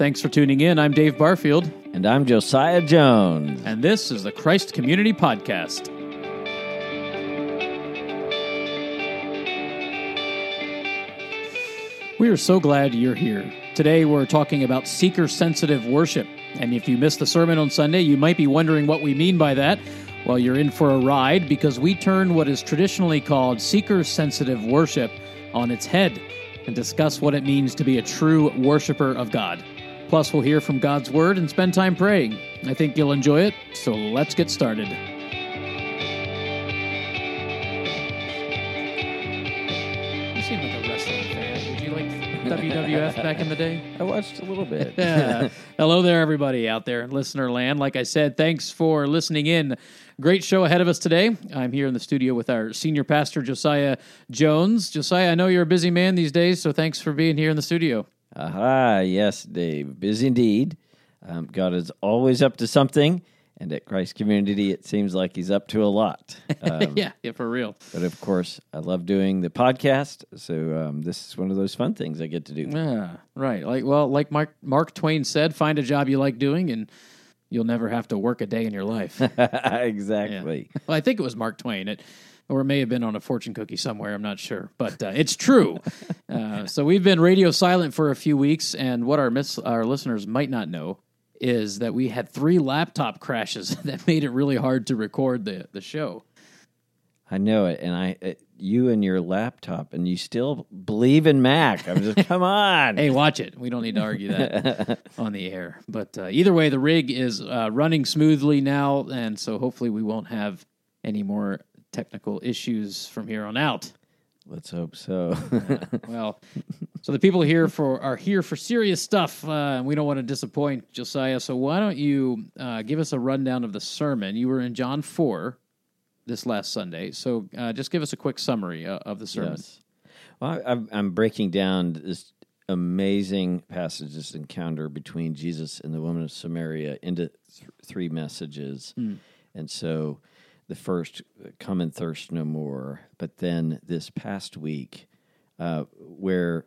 Thanks for tuning in. I'm Dave Barfield, And I'm Josiah Jones. and this is the Christ Community Podcast. We are so glad you're here. Today we're talking about seeker sensitive worship. And if you missed the sermon on Sunday, you might be wondering what we mean by that. Well, you're in for a ride because we turn what is traditionally called seeker sensitive worship on its head and discuss what it means to be a true worshiper of God. Plus, we'll hear from God's Word and spend time praying. I think you'll enjoy it, so let's get started. You seem like a wrestling fan. Did you like WWF back in the day? I watched a little bit. Yeah. Hello there, everybody out there in listener land. Like I said, thanks for listening in. Great show ahead of us today. I'm here in the studio with our senior pastor, Josiah Jones. Josiah, I know you're a busy man these days, so thanks for being here in the studio. Aha, yes, Dave. Busy indeed. Um, God is always up to something. And at Christ Community, it seems like he's up to a lot. Um, yeah, yeah, for real. But of course, I love doing the podcast. So um, this is one of those fun things I get to do. Yeah, right. Like well, like Mark Mark Twain said, find a job you like doing, and you'll never have to work a day in your life. exactly. Well, I think it was Mark Twain. It, or it may have been on a fortune cookie somewhere. I'm not sure, but uh, it's true. uh, so we've been radio silent for a few weeks, and what our miss, our listeners might not know is that we had three laptop crashes that made it really hard to record the the show. I know it. And I, uh, you and your laptop, and you still believe in Mac. I'm just, come on. Hey, watch it. We don't need to argue that on the air. But uh, either way, the rig is uh, running smoothly now, and so hopefully we won't have any more technical issues from here on out. Let's hope so. Well, so the people here for are here for serious stuff, uh, and we don't want to disappoint Josiah. So why don't you uh, give us a rundown of the sermon? You were in John four this last Sunday, so uh, just give us a quick summary uh, of the sermon. Yes. Well, I, I'm- I'm breaking down this amazing passage, this encounter between Jesus and the woman of Samaria into th- three messages. And so the first, come and thirst no more. But then this past week, uh, where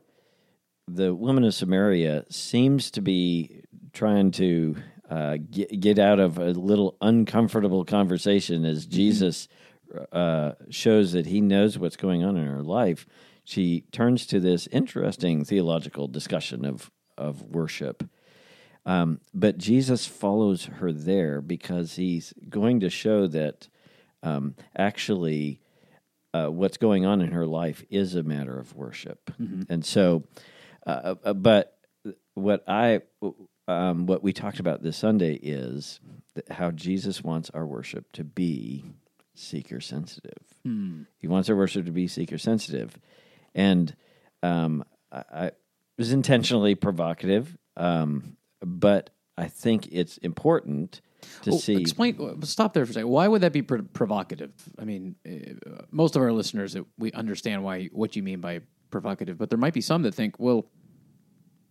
the woman of Samaria seems to be trying to uh, get, get out of a little uncomfortable conversation as Jesus uh, shows that he knows what's going on in her life. She turns to this interesting theological discussion of of worship. Um, but Jesus follows her there because he's going to show that um, actually uh, what's going on in her life is a matter of worship. And so, uh, uh, but what I um, what we talked about this Sunday is that how Jesus wants our worship to be seeker sensitive. He wants our worship to be seeker sensitive, and um, I, I was intentionally provocative, um, but I think it's important to Well, see. Explain. Stop there for a second. Why would that be pr- provocative? I mean, uh, most of our listeners, uh, we understand why what you mean by provocative, but there might be some that think, well,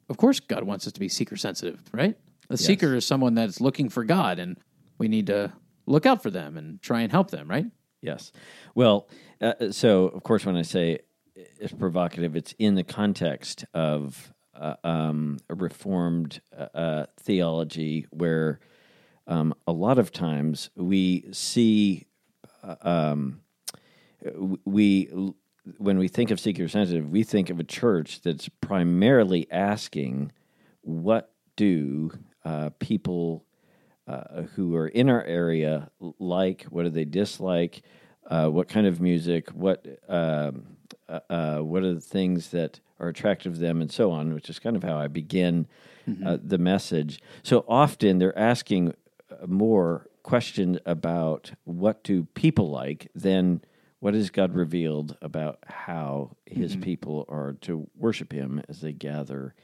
of course, God wants us to be seeker sensitive, right? A seeker is someone that's looking for God, and we need to look out for them and try and help them, right? Yes. Well, uh, so of course, when I say it's provocative, it's in the context of uh, um, a reformed uh, uh, theology where um, a lot of times we see uh, um, we when we think of seeker sensitive, we think of a church that's primarily asking, "What do uh, people uh, who are in our area like? What do they dislike? Uh, what kind of music? What um, uh, uh, what are the things that are attractive to them, and so on? Which is kind of how I begin uh, the message. So often they're asking more questions about what do people like than what has God revealed about how His people are to worship Him as they gather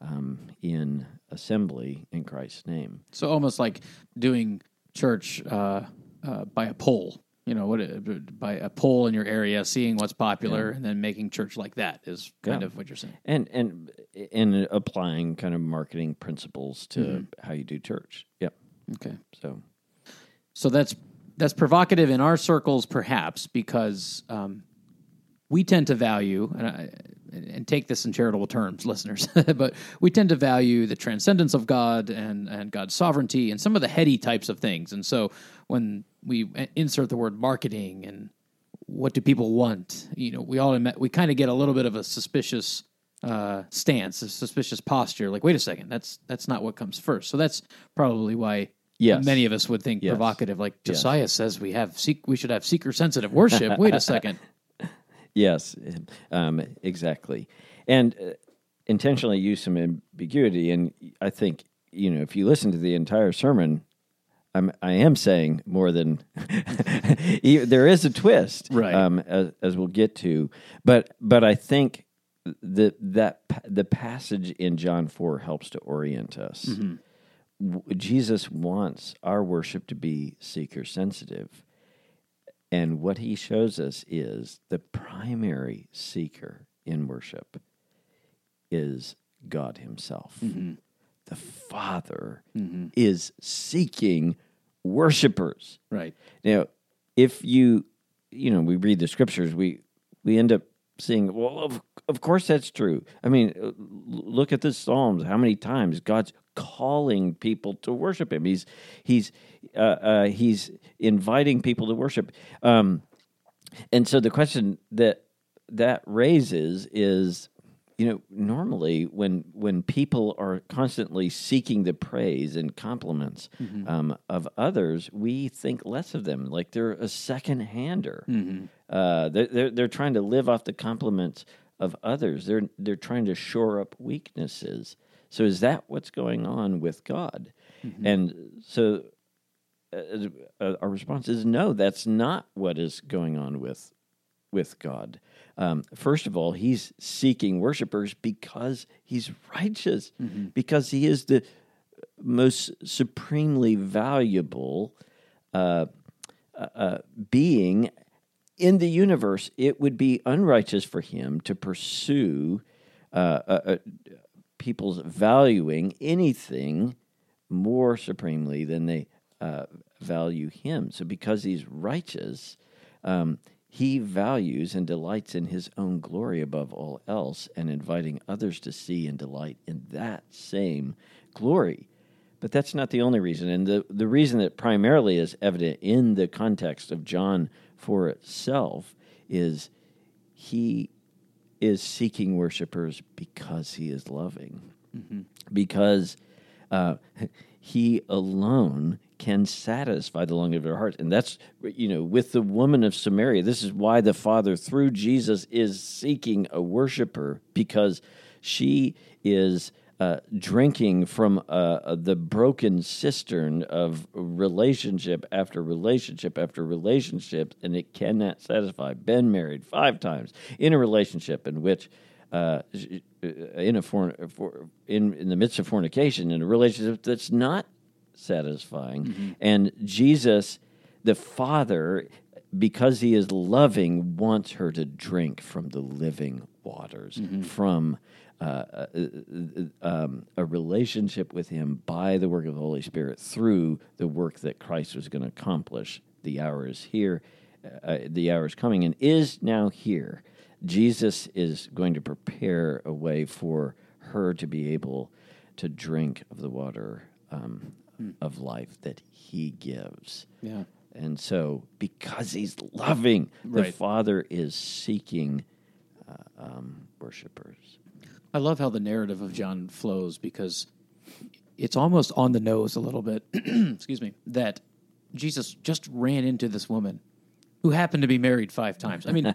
um, in assembly in Christ's name. So almost like doing church uh, uh, by a poll. You know, what by a poll in your area, seeing what's popular, and then making church like that is kind Yeah. of what you're saying. and and and applying kind of marketing principles to how you do church. Yep. Okay. So So that's that's provocative in our circles, perhaps, because um, we tend to value, and I, and take this in charitable terms, listeners, but we tend to value the transcendence of God and, and God's sovereignty and some of the heady types of things. And so when we insert the word marketing and what do people want, you know, we all we kind of get a little bit of a suspicious uh, stance, a suspicious posture. Like, wait a second, that's that's not what comes first. So that's probably why Yes. many of us would think Yes. provocative. Like Josiah says, we have seek, we should have seeker sensitive worship. wait a second. Yes, um, exactly. And uh, intentionally use some ambiguity. And I think, you know, if you listen to the entire sermon, I'm, I am saying more than there is a twist, Right. Um, as, as we'll get to, but but I think that that the passage in John four helps to orient us. Mm-hmm. W- Jesus wants our worship to be seeker sensitive. And what he shows us is the primary seeker in worship is God himself. Mm-hmm. The Father mm-hmm. is seeking worshipers. Right. Now, if you, you know, we read the scriptures, we we end up seeing, well, of of course that's true. I mean, uh, look at the Psalms. How many times God's calling people to worship Him? He's he's uh, uh, he's inviting people to worship. Um, and so the question that that raises is you know normally when when people are constantly seeking the praise and compliments um, of others we think less of them like they're a second hander uh, they're, they're they're trying to live off the compliments of others. They're they're trying to shore up weaknesses. So is that what's going on with god? And so uh, uh, our response is no that's not what is going on with with God. Um, first of all, he's seeking worshipers because he's righteous, because he is the most supremely valuable uh, uh, uh, being in the universe. It would be unrighteous for him to pursue uh, uh, uh, people's valuing anything more supremely than they uh, value him. So, because he's righteous, um, he values and delights in his own glory above all else, and inviting others to see and delight in that same glory. But that's not the only reason. And the, the reason that primarily is evident in the context of John for itself is he is seeking worshipers because he is loving. Because uh, he alone can satisfy the longing of their hearts. And that's, you know, with the woman of Samaria, this is why the Father, through Jesus, is seeking a worshiper because she is uh, drinking from uh, the broken cistern of relationship after relationship after relationship, and it cannot satisfy. Been married five times in a relationship in which uh, in a forn- for, in in the midst of fornication in a relationship that's not satisfying, and Jesus, the Father, because He is loving, wants her to drink from the living waters, from uh, uh, uh, um, a relationship with Him by the work of the Holy Spirit through the work that Christ was going to accomplish. The hour is here, uh, the hour is coming, and is now here. Jesus is going to prepare a way for her to be able to drink of the water um, of life that He gives. Yeah. And so, because He's loving, the Father is seeking uh, um, worshipers. I love how the narrative of John flows because it's almost on the nose a little bit. excuse me. That Jesus just ran into this woman who happened to be married five times. I mean,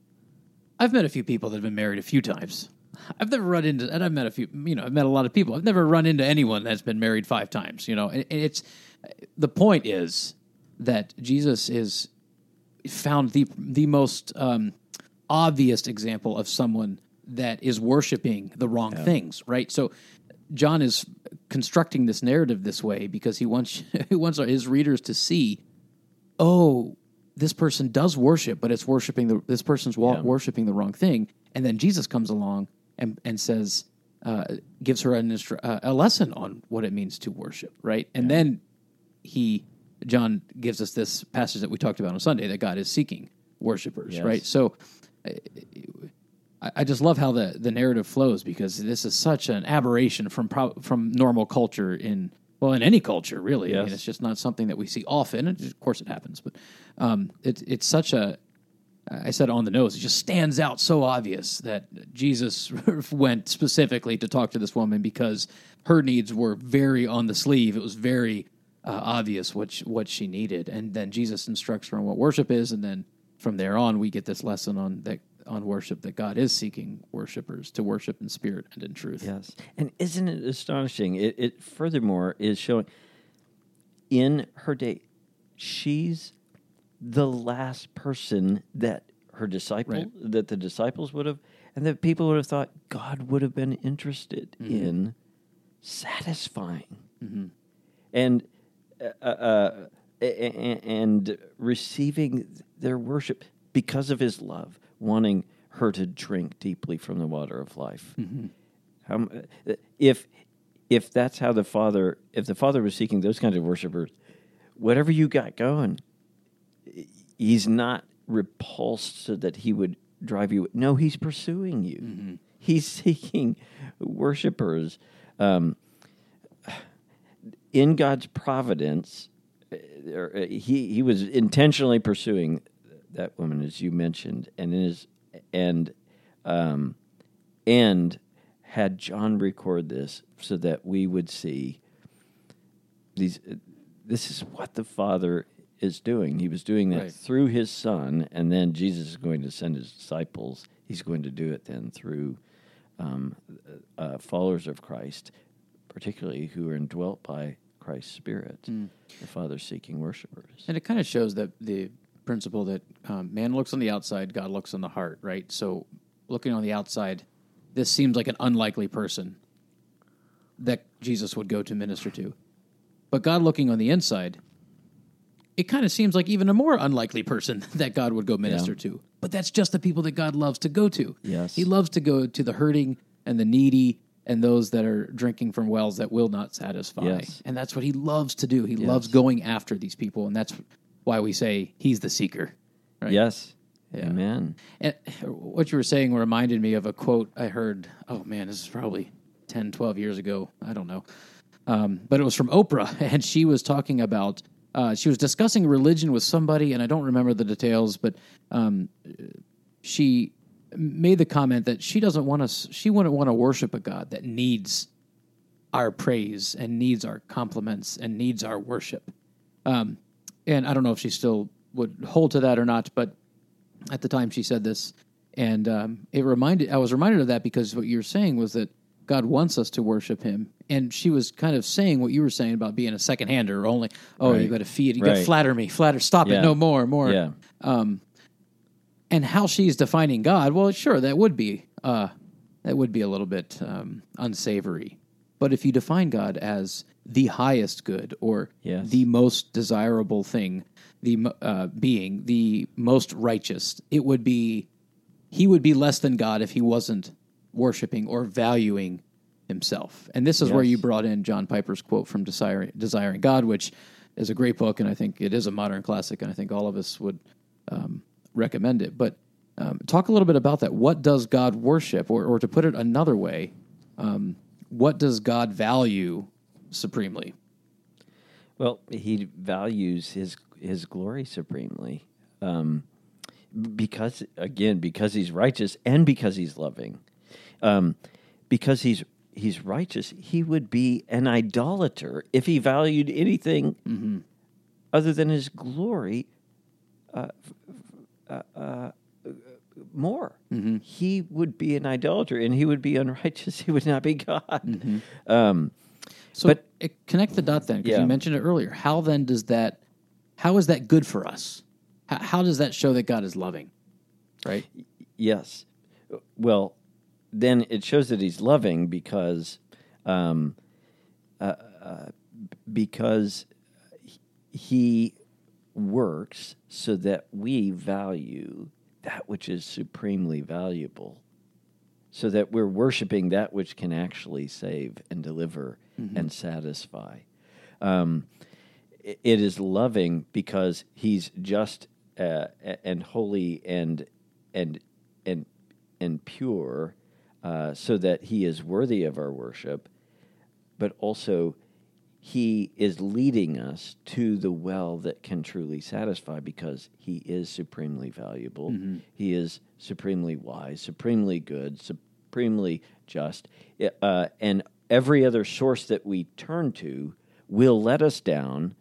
I've met a few people that have been married a few times. I've never run into, and I've met a few, you know, I've met a lot of people. I've never run into anyone that's been married five times, you know. And, and it's the point is that Jesus is found the the most um, obvious example of someone that is worshiping the wrong things, right? So John is constructing this narrative this way because he wants he wants his readers to see, oh, this person does worship, but it's worshiping the this person's wa- worshiping the wrong thing, and then Jesus comes along and and says. Uh, gives her an instru- uh, a lesson on what it means to worship, right? And then he John gives us this passage that we talked about on Sunday that God is seeking worshipers, Yes. right? So uh, I, just love how the the narrative flows because this is such an aberration from pro, from normal culture in well in any culture really. I mean, it's just not something that we see often. And of course, it happens, but um, it's it's such a I said on the nose. It just stands out so obvious that Jesus went specifically to talk to this woman because her needs were very on the sleeve. It was very uh, obvious what she, what she needed, and then Jesus instructs her on what worship is, and then from there on, we get this lesson on that on worship that God is seeking worshipers to worship in spirit and in truth. Yes. And isn't it astonishing? It, it furthermore is showing in her day, she's the last person that her disciple Right. that the disciples would have and that people would have thought God would have been interested in satisfying and uh, uh, a- and receiving their worship because of his love, wanting her to drink deeply from the water of life. How, m- uh, if if that's how the father, if the father was seeking those kinds of worshipers, whatever you got going, he's not repulsed so that he would drive you. No, he's pursuing you. He's seeking worshipers. Um, in God's providence, uh, uh, he he was intentionally pursuing that woman, as you mentioned, and his and um, and had John record this so that we would see these. This is what the Father is doing. He was doing that Right. through His Son, and then Jesus is going to send His disciples. He's going to do it then through um, uh, followers of Christ, particularly who are indwelt by Christ's Spirit. The Father seeking worshipers. And it kind of shows that the principle that um, man looks on the outside, God looks on the heart, right? So, looking on the outside, this seems like an unlikely person that Jesus would go to minister to. But God looking on the inside, it kind of seems like even a more unlikely person that God would go minister to. But that's just the people that God loves to go to. Yes. He loves to go to the hurting and the needy and those that are drinking from wells that will not satisfy. Yes. And that's what he loves to do. He loves going after these people. And that's why we say he's the seeker. Right? Yes. Yeah. Amen. And what you were saying reminded me of a quote I heard. Oh man, this is probably 10, 12 years ago. I don't know. Um, but it was from Oprah, and she was talking about, uh, she was discussing religion with somebody, and I don't remember the details, but um, she made the comment that she doesn't want us, she wouldn't want to worship a God that needs our praise and needs our compliments and needs our worship. Um, and I don't know if she still would hold to that or not, but at the time she said this, and um, it reminded I was reminded of that because what you were saying was that God wants us to worship Him, and she was kind of saying what you were saying about being a second hander, or only oh you got to feed, you got to flatter me, flatter, stop Yeah. it, no more, more, Yeah. and how she's defining God, well, sure, that would be uh, that would be a little bit um, unsavory. But if you define God as the highest good or Yes. the most desirable thing, the uh, being the most righteous, it would be he would be less than God if he wasn't worshiping or valuing himself. And this is where you brought in John Piper's quote from Desiring, Desiring God, which is a great book, and I think it is a modern classic, and I think all of us would um, recommend it. But um, talk a little bit about that. What does God worship? Or, or to put it another way, um, what does God value supremely? Well, he values his his glory supremely, um, because again, because he's righteous and because he's loving, um, because he's he's righteous. He would be an idolater if he valued anything other than his glory uh, f- uh, more. He would be an idolater, and he would be unrighteous. He would not be God. Um, So, But- it, connect the dot then, because Yeah. you mentioned it earlier. How then does that? How is that good for us? How, how does that show that God is loving? Right. Yes. Well, then it shows that he's loving because, um, uh, uh, because he works so that we value that which is supremely valuable, so that we're worshiping that which can actually save and deliver and satisfy. Um, it is loving because he's just uh, and holy and and and and pure, uh, so that He is worthy of our worship, but also He is leading us to the well that can truly satisfy because He is supremely valuable. He is supremely wise, supremely good, supremely just, uh, and every other source that we turn to will let us down,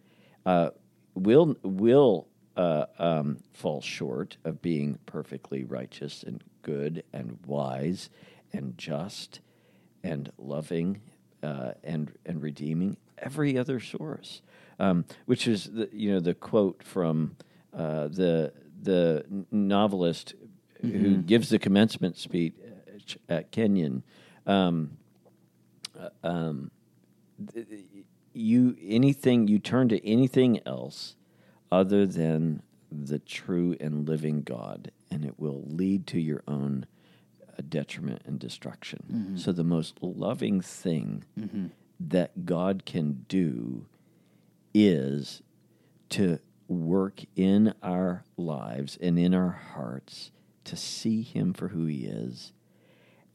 uh, will will uh, um, fall short of being perfectly righteous and good and wise and just and loving uh, and and redeeming. Every other source, um, which is the you know the quote from uh, the the novelist who gives the commencement speech at Kenyon. Um, uh, um, you anything you turn to anything else other than the true and living God, and it will lead to your own uh, detriment and destruction. So the most loving thing that God can do is to work in our lives and in our hearts to see him for who he is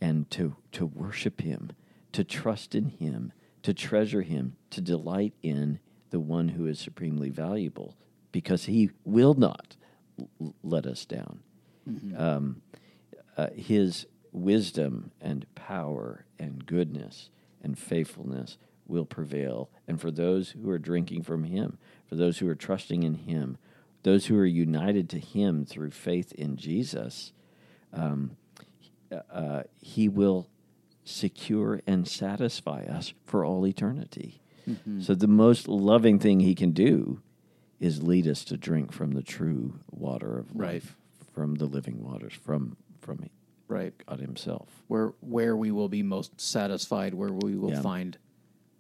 and to to worship him, to trust in him, to treasure him, to delight in the one who is supremely valuable because he will not l- let us down. Um, uh, his wisdom and power and goodness and faithfulness will prevail. And for those who are drinking from him, for those who are trusting in him, those who are united to him through faith in Jesus, um, uh, he will secure and satisfy us for all eternity. So the most loving thing he can do is lead us to drink from the true water of Right. life, from the living waters, from from Right. God Himself. Where where we will be most satisfied, where we will Yeah. find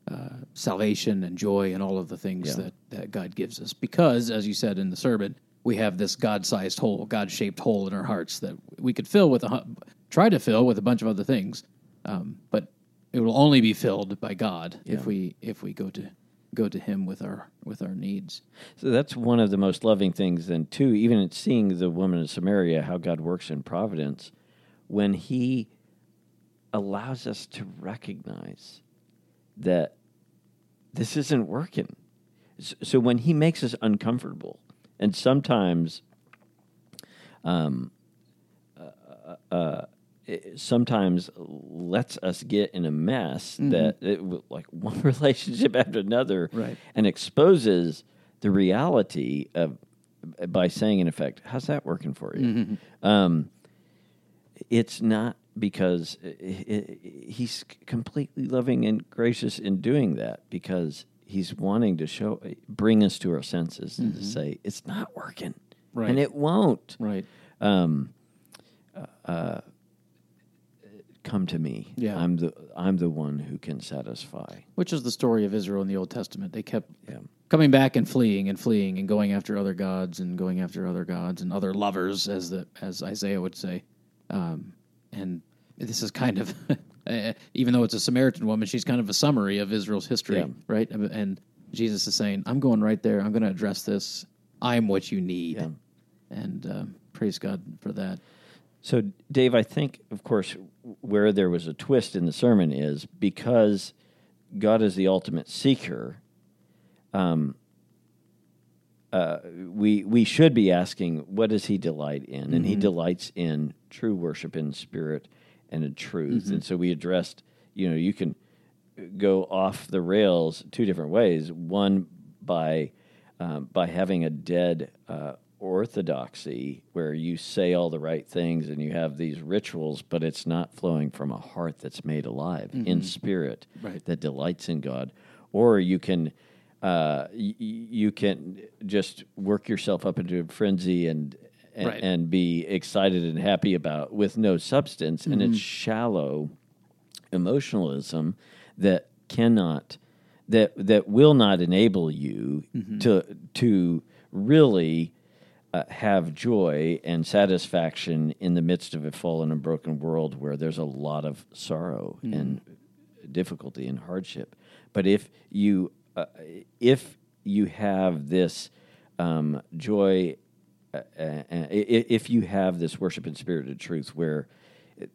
uh, salvation and joy and all of the things Yeah. that, that God gives us. Because, as you said in the sermon, we have this God-sized hole, God-shaped hole in our hearts that we could fill with a try to fill with a bunch of other things, um, but it will only be filled by God Yeah. if we if we go to go to Him with our with our needs. So that's one of the most loving things. Then, too, even in seeing the woman of Samaria, how God works in providence, when He allows us to recognize that this isn't working. So when He makes us uncomfortable, and sometimes, um, uh, uh, it sometimes lets us get in a mess that it, like one relationship after another, Right. and exposes the reality of by saying in effect, "How's that working for you?" Um, it's not because i- he's completely loving and gracious in doing that because he's wanting to show bring us to our senses and to say it's not working Right. and it won't Right. um, uh, come to me Yeah. i'm the i'm the one who can satisfy Which is the story of Israel in the Old Testament. They kept yeah coming back and fleeing and fleeing and going after other gods and going after other gods and other lovers, as the as Isaiah would say. Um, and this is kind of, eh, even though it's a Samaritan woman, she's kind of a summary of Israel's history, Yeah. right? And Jesus is saying, "I'm going right there. I'm going to address this. I'm what you need." Yeah. And um, praise God for that. So, Dave, I think, of course, where there was a twist in the sermon is because God is the ultimate seeker. Um, uh, we we should be asking, what does He delight in? And He delights in true worship in spirit and in truth. And so we addressed, you know, you can go off the rails two different ways. One by um, by having a dead uh, orthodoxy where you say all the right things and you have these rituals, but it's not flowing from a heart that's made alive in spirit Right. that delights in God. Or you can uh, y- you can just work yourself up into a frenzy and and, Right. and be excited and happy about with no substance, and it's shallow emotionalism that cannot that that will not enable you to to really uh, have joy and satisfaction in the midst of a fallen and broken world where there's a lot of sorrow and difficulty and hardship. But if you uh, if you have this um, joy, uh, uh, i- if you have this worship in spirit and truth, where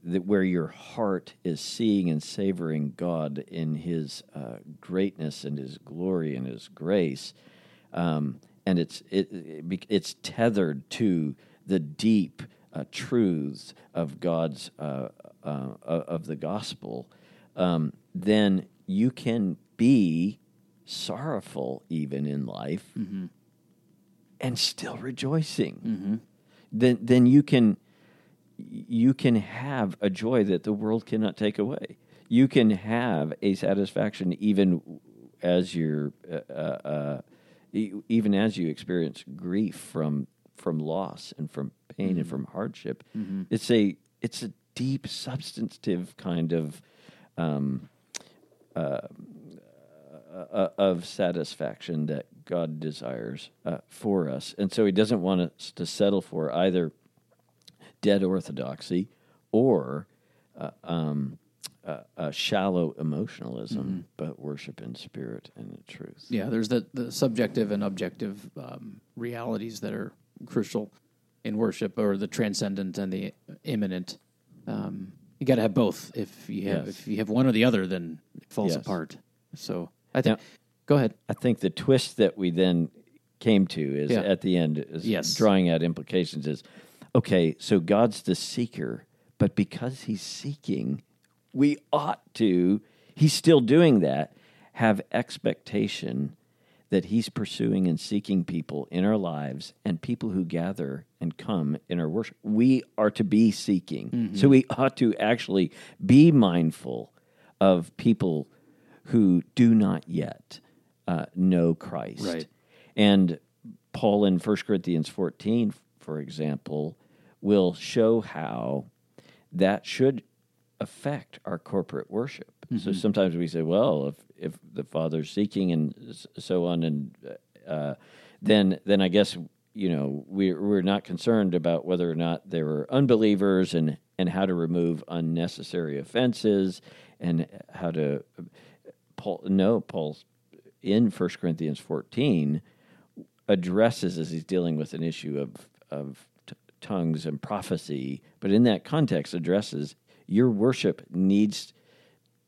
that where your heart is seeing and savoring God in His uh, greatness and His glory and His grace, um, and it's it, it, it's tethered to the deep uh, truths of God's uh, uh, of the gospel, um, then you can be sorrowful even in life Mm-hmm. and still rejoicing. Then then you can you can have a joy that the world cannot take away. You can have a satisfaction even as you're uh, uh, e- even as you experience grief from from loss and from pain and from hardship. It's a it's a deep substantive kind of um, uh, of satisfaction that God desires uh, for us. And so he doesn't want us to settle for either dead orthodoxy or uh, um, uh, uh, shallow emotionalism, but worship in spirit and in truth. Yeah, there's the, the subjective and objective um, realities that are crucial in worship, or the transcendent and the immanent. Um, you got to have both. If you have Yes. if you have one or the other, then it falls Yes. apart. So I think. Now- go ahead. I think the twist that we then came to is Yeah. at the end is Yes. drawing out implications is okay, so God's the seeker, but because he's seeking, we ought to, he's still doing that, have expectation that he's pursuing and seeking people in our lives and people who gather and come in our worship. We are to be seeking. So mm-hmm. we ought to actually be mindful of people who do not yet uh, know Christ. Right. And Paul in 1 Corinthians 14, for example, will show how that should affect our corporate worship. So sometimes we say, well, if, if the Father's seeking and so on, and uh, then then I guess you know we we're not concerned about whether or not they were unbelievers and and how to remove unnecessary offenses and how to Paul no Paul's in 1 Corinthians 14 addresses as he's dealing with an issue of of t- tongues and prophecy, but in that context addresses your worship needs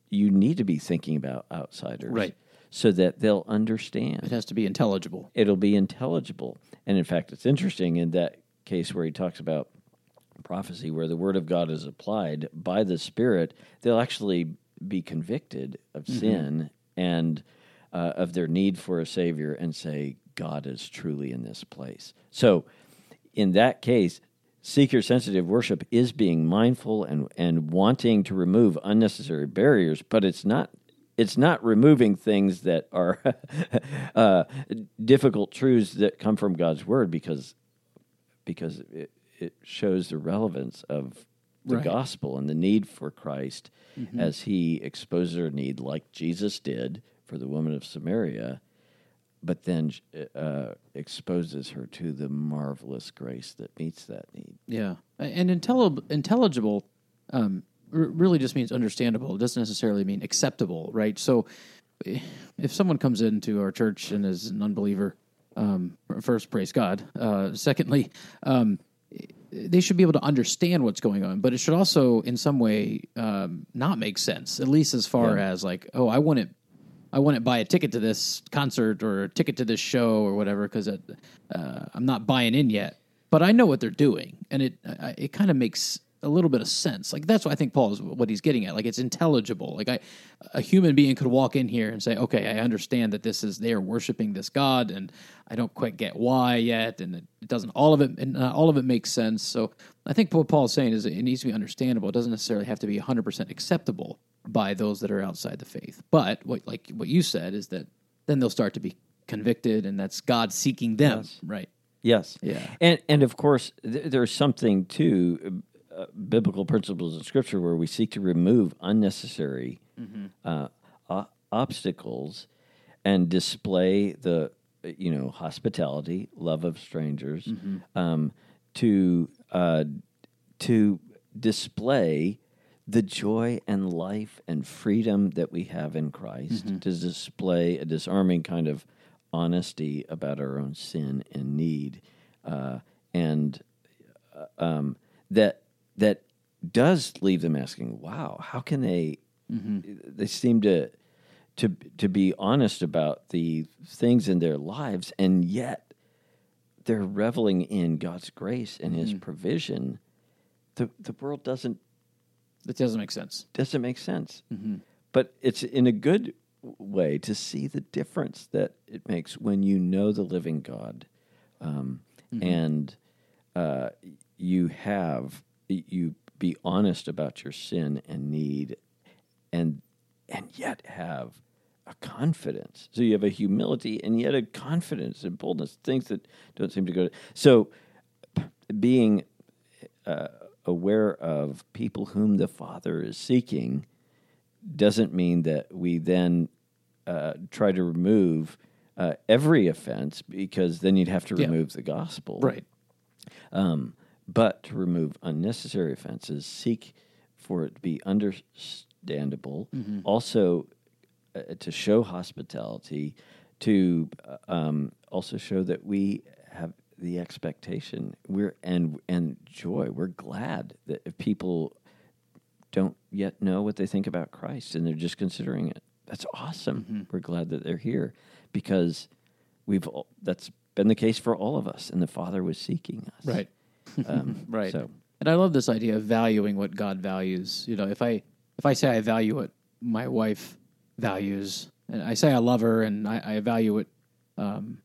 you need to be thinking about outsiders, Right. So that they'll understand. It has to be intelligible. It'll be intelligible, and in fact, it's interesting in that case where he talks about prophecy, where the word of God is applied by the Spirit, they'll actually be convicted of sin and uh, of their need for a Savior and say, God is truly in this place. So, in that case, seeker sensitive worship is being mindful and, and wanting to remove unnecessary barriers, but it's not. It's not removing things that are uh, difficult truths that come from God's word because because it, it shows the relevance of the Right. gospel and the need for Christ as he exposes her need, like Jesus did for the woman of Samaria, but then uh, exposes her to the marvelous grace that meets that need. Yeah, and intelli- intelligible um, r- really just means understandable. It doesn't necessarily mean acceptable, right? So, if someone comes into our church and is an unbeliever, um, first, praise God. Uh, secondly, um, they should be able to understand what's going on, but it should also, in some way, um, not make sense. At least as far Yeah. as like, oh, I wouldn't, I wouldn't buy a ticket to this concert or a ticket to this show or whatever because uh, I'm not buying in yet. But I know what they're doing, and it I, it kind of makes a little bit of sense. Like that's what I think Paul is what he's getting at. Like it's intelligible. Like I, a human being could walk in here and say, "Okay, I understand that this is they are worshiping this God, and I don't quite get why yet, and it doesn't all of it and uh, all of it makes sense." So I think what Paul is saying is it needs to be understandable. It doesn't necessarily have to be 100 percent acceptable by those that are outside the faith. But what like what you said is that then they'll start to be convicted, and that's God seeking them, Yes. right? Yes. Yeah. And and of course, th- there's something to uh, biblical principles in Scripture where we seek to remove unnecessary uh, o- obstacles and display the you know hospitality, love of strangers, um, to uh, to display the joy and life and freedom that we have in Christ, to display a disarming kind of honesty about our own sin and need, uh, and uh, um, that that does leave them asking, "Wow, how can they?" Mm-hmm. They seem to to to be honest about the things in their lives, and yet they're reveling in God's grace and Mm-hmm. His provision. The the world doesn't That doesn't make sense. doesn't make sense, Mm-hmm. but it's in a good way to see the difference that it makes when you know the living God, um, Mm-hmm. and uh, you have you be honest about your sin and need, and and yet have a confidence. So you have a humility and yet a confidence and boldness, things that don't seem to go. So being uh, aware of people whom the Father is seeking doesn't mean that we then uh, try to remove uh, every offense because then you'd have to Yeah. remove the gospel. Right. Um, but to remove unnecessary offenses, seek for it to be understandable. Also, uh, to show hospitality, to uh, um, also show that we have the expectation we're and and joy. We're glad that if people don't yet know what they think about Christ and they're just considering it, that's awesome. We're glad that they're here because we've all, that's been the case for all of us, and the Father was seeking us. Right. Um, Right. So And I love this idea of valuing what God values. You know, if I if I say I value what my wife values, and I say I love her and I, I value what um,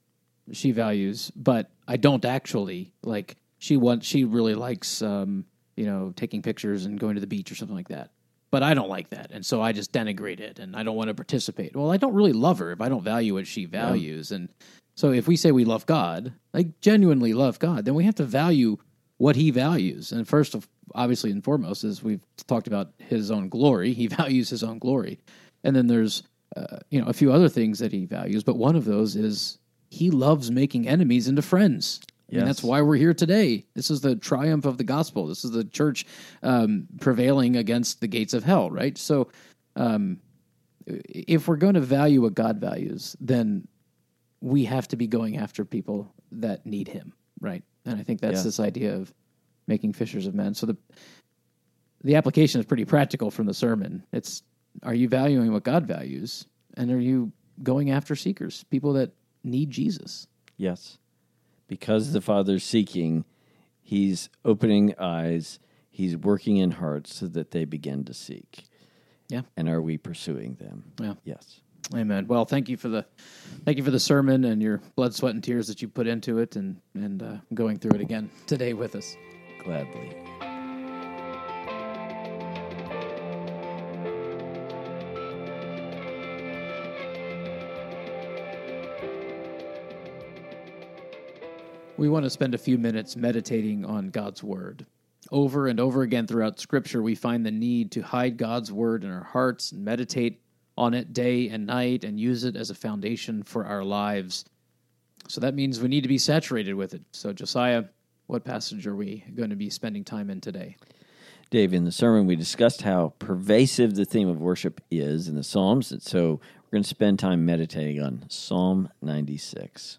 she values, but I don't actually like she wants she really likes um, you know taking pictures and going to the beach or something like that. But I don't like that, and so I just denigrate it, and I don't want to participate. Well, I don't really love her if I don't value what she values, and so if we say we love God, like genuinely love God, then we have to value what He values. And first of obviously and foremost is we've talked about His own glory. He values His own glory, and then there's uh, you know a few other things that He values, but one of those is He loves making enemies into friends. I mean, that's why we're here today. This is the triumph of the gospel. This is the church um, prevailing against the gates of hell, right? So, um, if we're going to value what God values, then we have to be going after people that need Him, right? And I think that's Yeah. this idea of making fishers of men. So the the application is pretty practical from the sermon. It's are you valuing what God values, and are you going after seekers, people that need Jesus? yes, because the Father's seeking, He's opening eyes. He's working in hearts so that they begin to seek. Yeah. And are we pursuing them? Yeah. Yes. Amen. Well, thank you for the thank you for the sermon and your blood, sweat, and tears that you put into it, and and uh, going through it again today with us. Gladly. We want to spend a few minutes meditating on God's Word. Over and over again throughout Scripture, we find the need to hide God's Word in our hearts and meditate on it day and night and use it as a foundation for our lives. So that means we need to be saturated with it. So, Josiah, what passage are we going to be spending time in today? Dave, in the sermon, we discussed how pervasive the theme of worship is in the Psalms. And so we're going to spend time meditating on Psalm 96.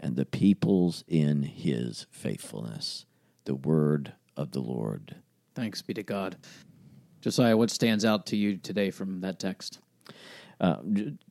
and the peoples in his faithfulness. The word of the Lord. Thanks be to God. Josiah, what stands out to you today from that text? Uh,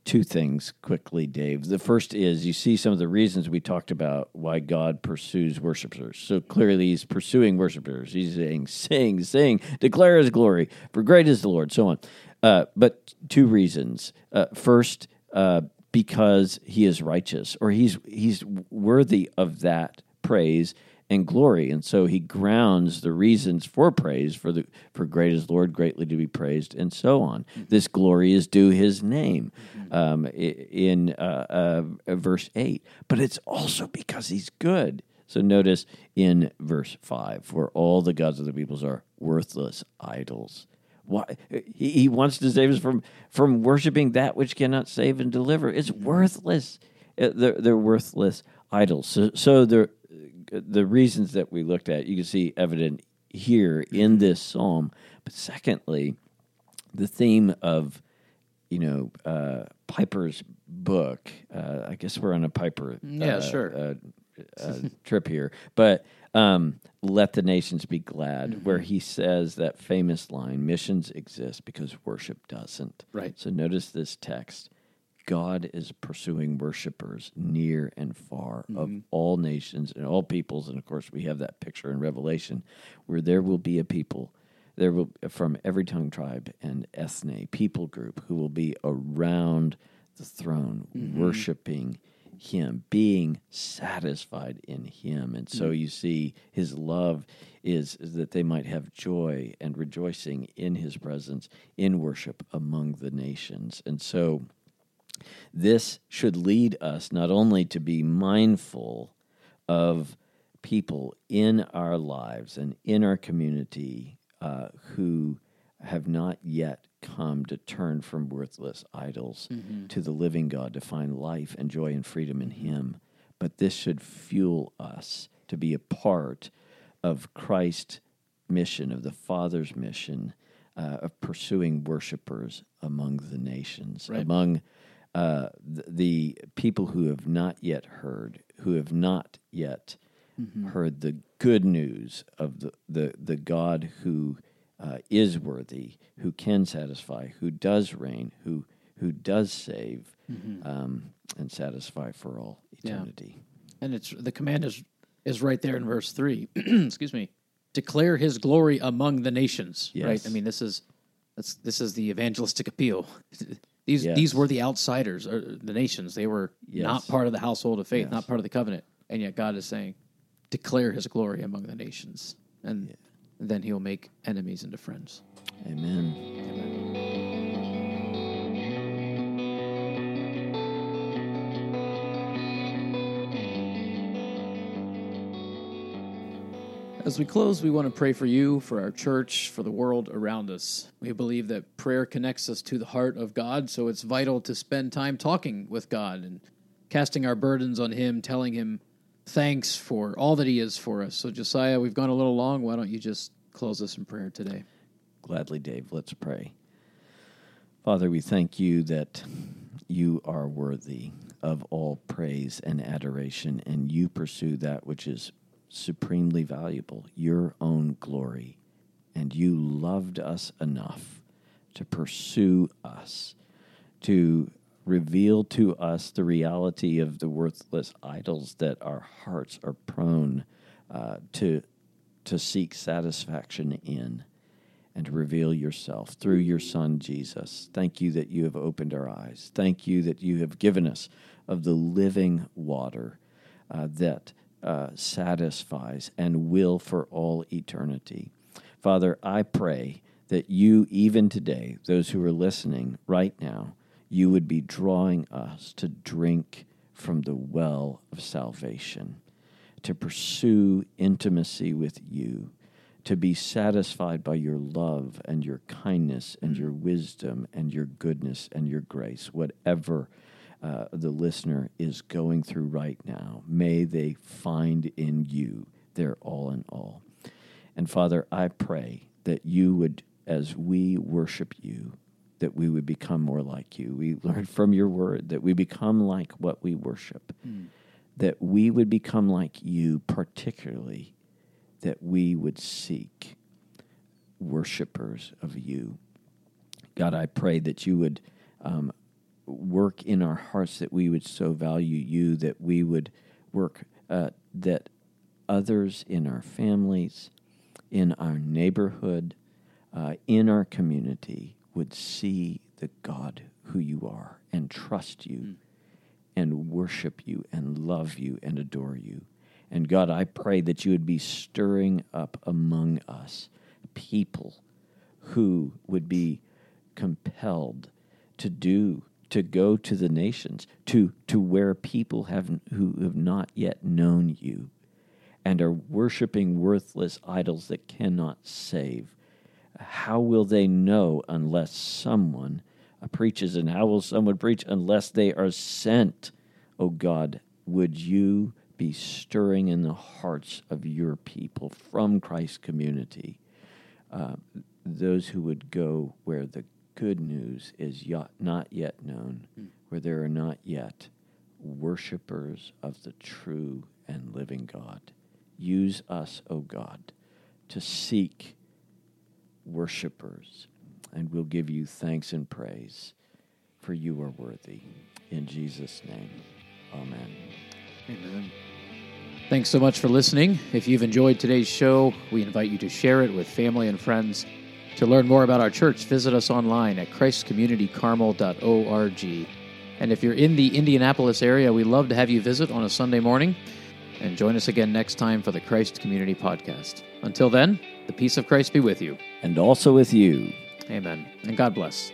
two things quickly, Dave. The first is you see some of the reasons we talked about why God pursues worshipers. So clearly, He's pursuing worshipers. He's saying, "Sing, sing, declare His glory, for great is the Lord." So on. Uh, but two reasons. Uh, first, uh, because He is righteous, or He's He's worthy of that praise and glory. And so he grounds the reasons for praise for the for great is Lord, greatly to be praised, and so on. This glory is due his name um, in uh, uh, verse eight, but it's also because he's good. So notice in verse five, for all the gods of the peoples are worthless idols. Why he, he wants to save us from from worshiping that which cannot save and deliver. It's worthless. Uh, they're, they're worthless idols. So, so they're the reasons that we looked at, you can see evident here in this psalm. But secondly, the theme of you know uh, Piper's book. Uh, I guess we're on a Piper yeah uh, sure uh, trip here, but um, let the nations be glad, mm-hmm. where he says that famous line: "Missions exist because worship doesn't." Right. So notice this text. God is pursuing worshipers near and far mm-hmm. of all nations and all peoples. And of course, we have that picture in Revelation where there will be a people there will from every tongue, tribe, and ethne, people group who will be around the throne, mm-hmm. worshiping Him, being satisfied in Him. And so mm-hmm. you see, His love is, is that they might have joy and rejoicing in His presence in worship among the nations. And so this should lead us not only to be mindful of people in our lives and in our community uh, who have not yet come to turn from worthless idols mm-hmm. to the living God to find life and joy and freedom in Him, but this should fuel us to be a part of Christ's mission, of the Father's mission. Uh, of pursuing worshipers among the nations, right. among uh, the, the, people who have not yet heard, who have not yet mm-hmm. heard the good news of the, the, the God who uh, is worthy, who can satisfy, who does reign, who, who does save mm-hmm. um, and satisfy for all eternity. Yeah. And it's the command is is right there in verse three. Excuse me. Declare His glory among the nations. Yes. Right. I mean, this is this is the evangelistic appeal. These yes. these were the outsiders, or the nations. They were yes. not part of the household of faith, not part of the covenant. And yet God is saying, declare His glory among the nations, and. Then He will make enemies into friends. Amen. Amen. As we close, we want to pray for you, for our church, for the world around us. We believe that prayer connects us to the heart of God, so it's vital to spend time talking with God and casting our burdens on Him, telling Him thanks for all that He is for us. So, Josiah, we've gone a little long. Why don't you just close us in prayer today? Gladly, Dave. Let's pray. Father, we thank you that you are worthy of all praise and adoration, and you pursue that which is supremely valuable, your own glory. And you loved us enough to pursue us, to reveal to us the reality of the worthless idols that our hearts are prone uh, to, to seek satisfaction in, and to reveal yourself through your Son, Jesus. Thank you that you have opened our eyes. Thank you that you have given us of the living water uh, that uh, satisfies and will for all eternity. Father, I pray that you, even today, those who are listening right now, you would be drawing us to drink from the well of salvation, to pursue intimacy with you, to be satisfied by your love and your kindness and your wisdom and your goodness and your grace, whatever uh, the listener is going through right now. May they find in you their all in all. And Father, I pray that you would as we worship you, that we would become more like you. We learn from your word that we become like what we worship, mm. that we would become like you, particularly that we would seek worshipers of you. God, I pray that you would um, work in our hearts, that we would so value you, that we would work, uh, that others in our families, in our neighborhood, uh, in our community would see the God who you are and trust you mm. and worship you and love you and adore you. And God, I pray that you would be stirring up among us people who would be compelled to do to go to the nations to to where people have who have not yet known you and are worshiping worthless idols that cannot save how will they know unless someone preaches and how will someone preach unless they are sent oh god would you be stirring in the hearts of your people from Christ's community, uh, those who would go where the good news is not yet known, mm. where there are not yet worshippers of the true and living God. Use us, O oh God, to seek worshippers, and we'll give you thanks and praise, for you are worthy. In Jesus' name, amen. Amen. Thanks so much for listening. If you've enjoyed today's show, we invite you to share it with family and friends. To learn more about our church, visit us online at christcommunitycarmel.org. And if you're in the Indianapolis area, we'd love to have you visit on a Sunday morning and join us again next time for the Christ Community Podcast. Until then, the peace of Christ be with you. And also with you. Amen. And God bless.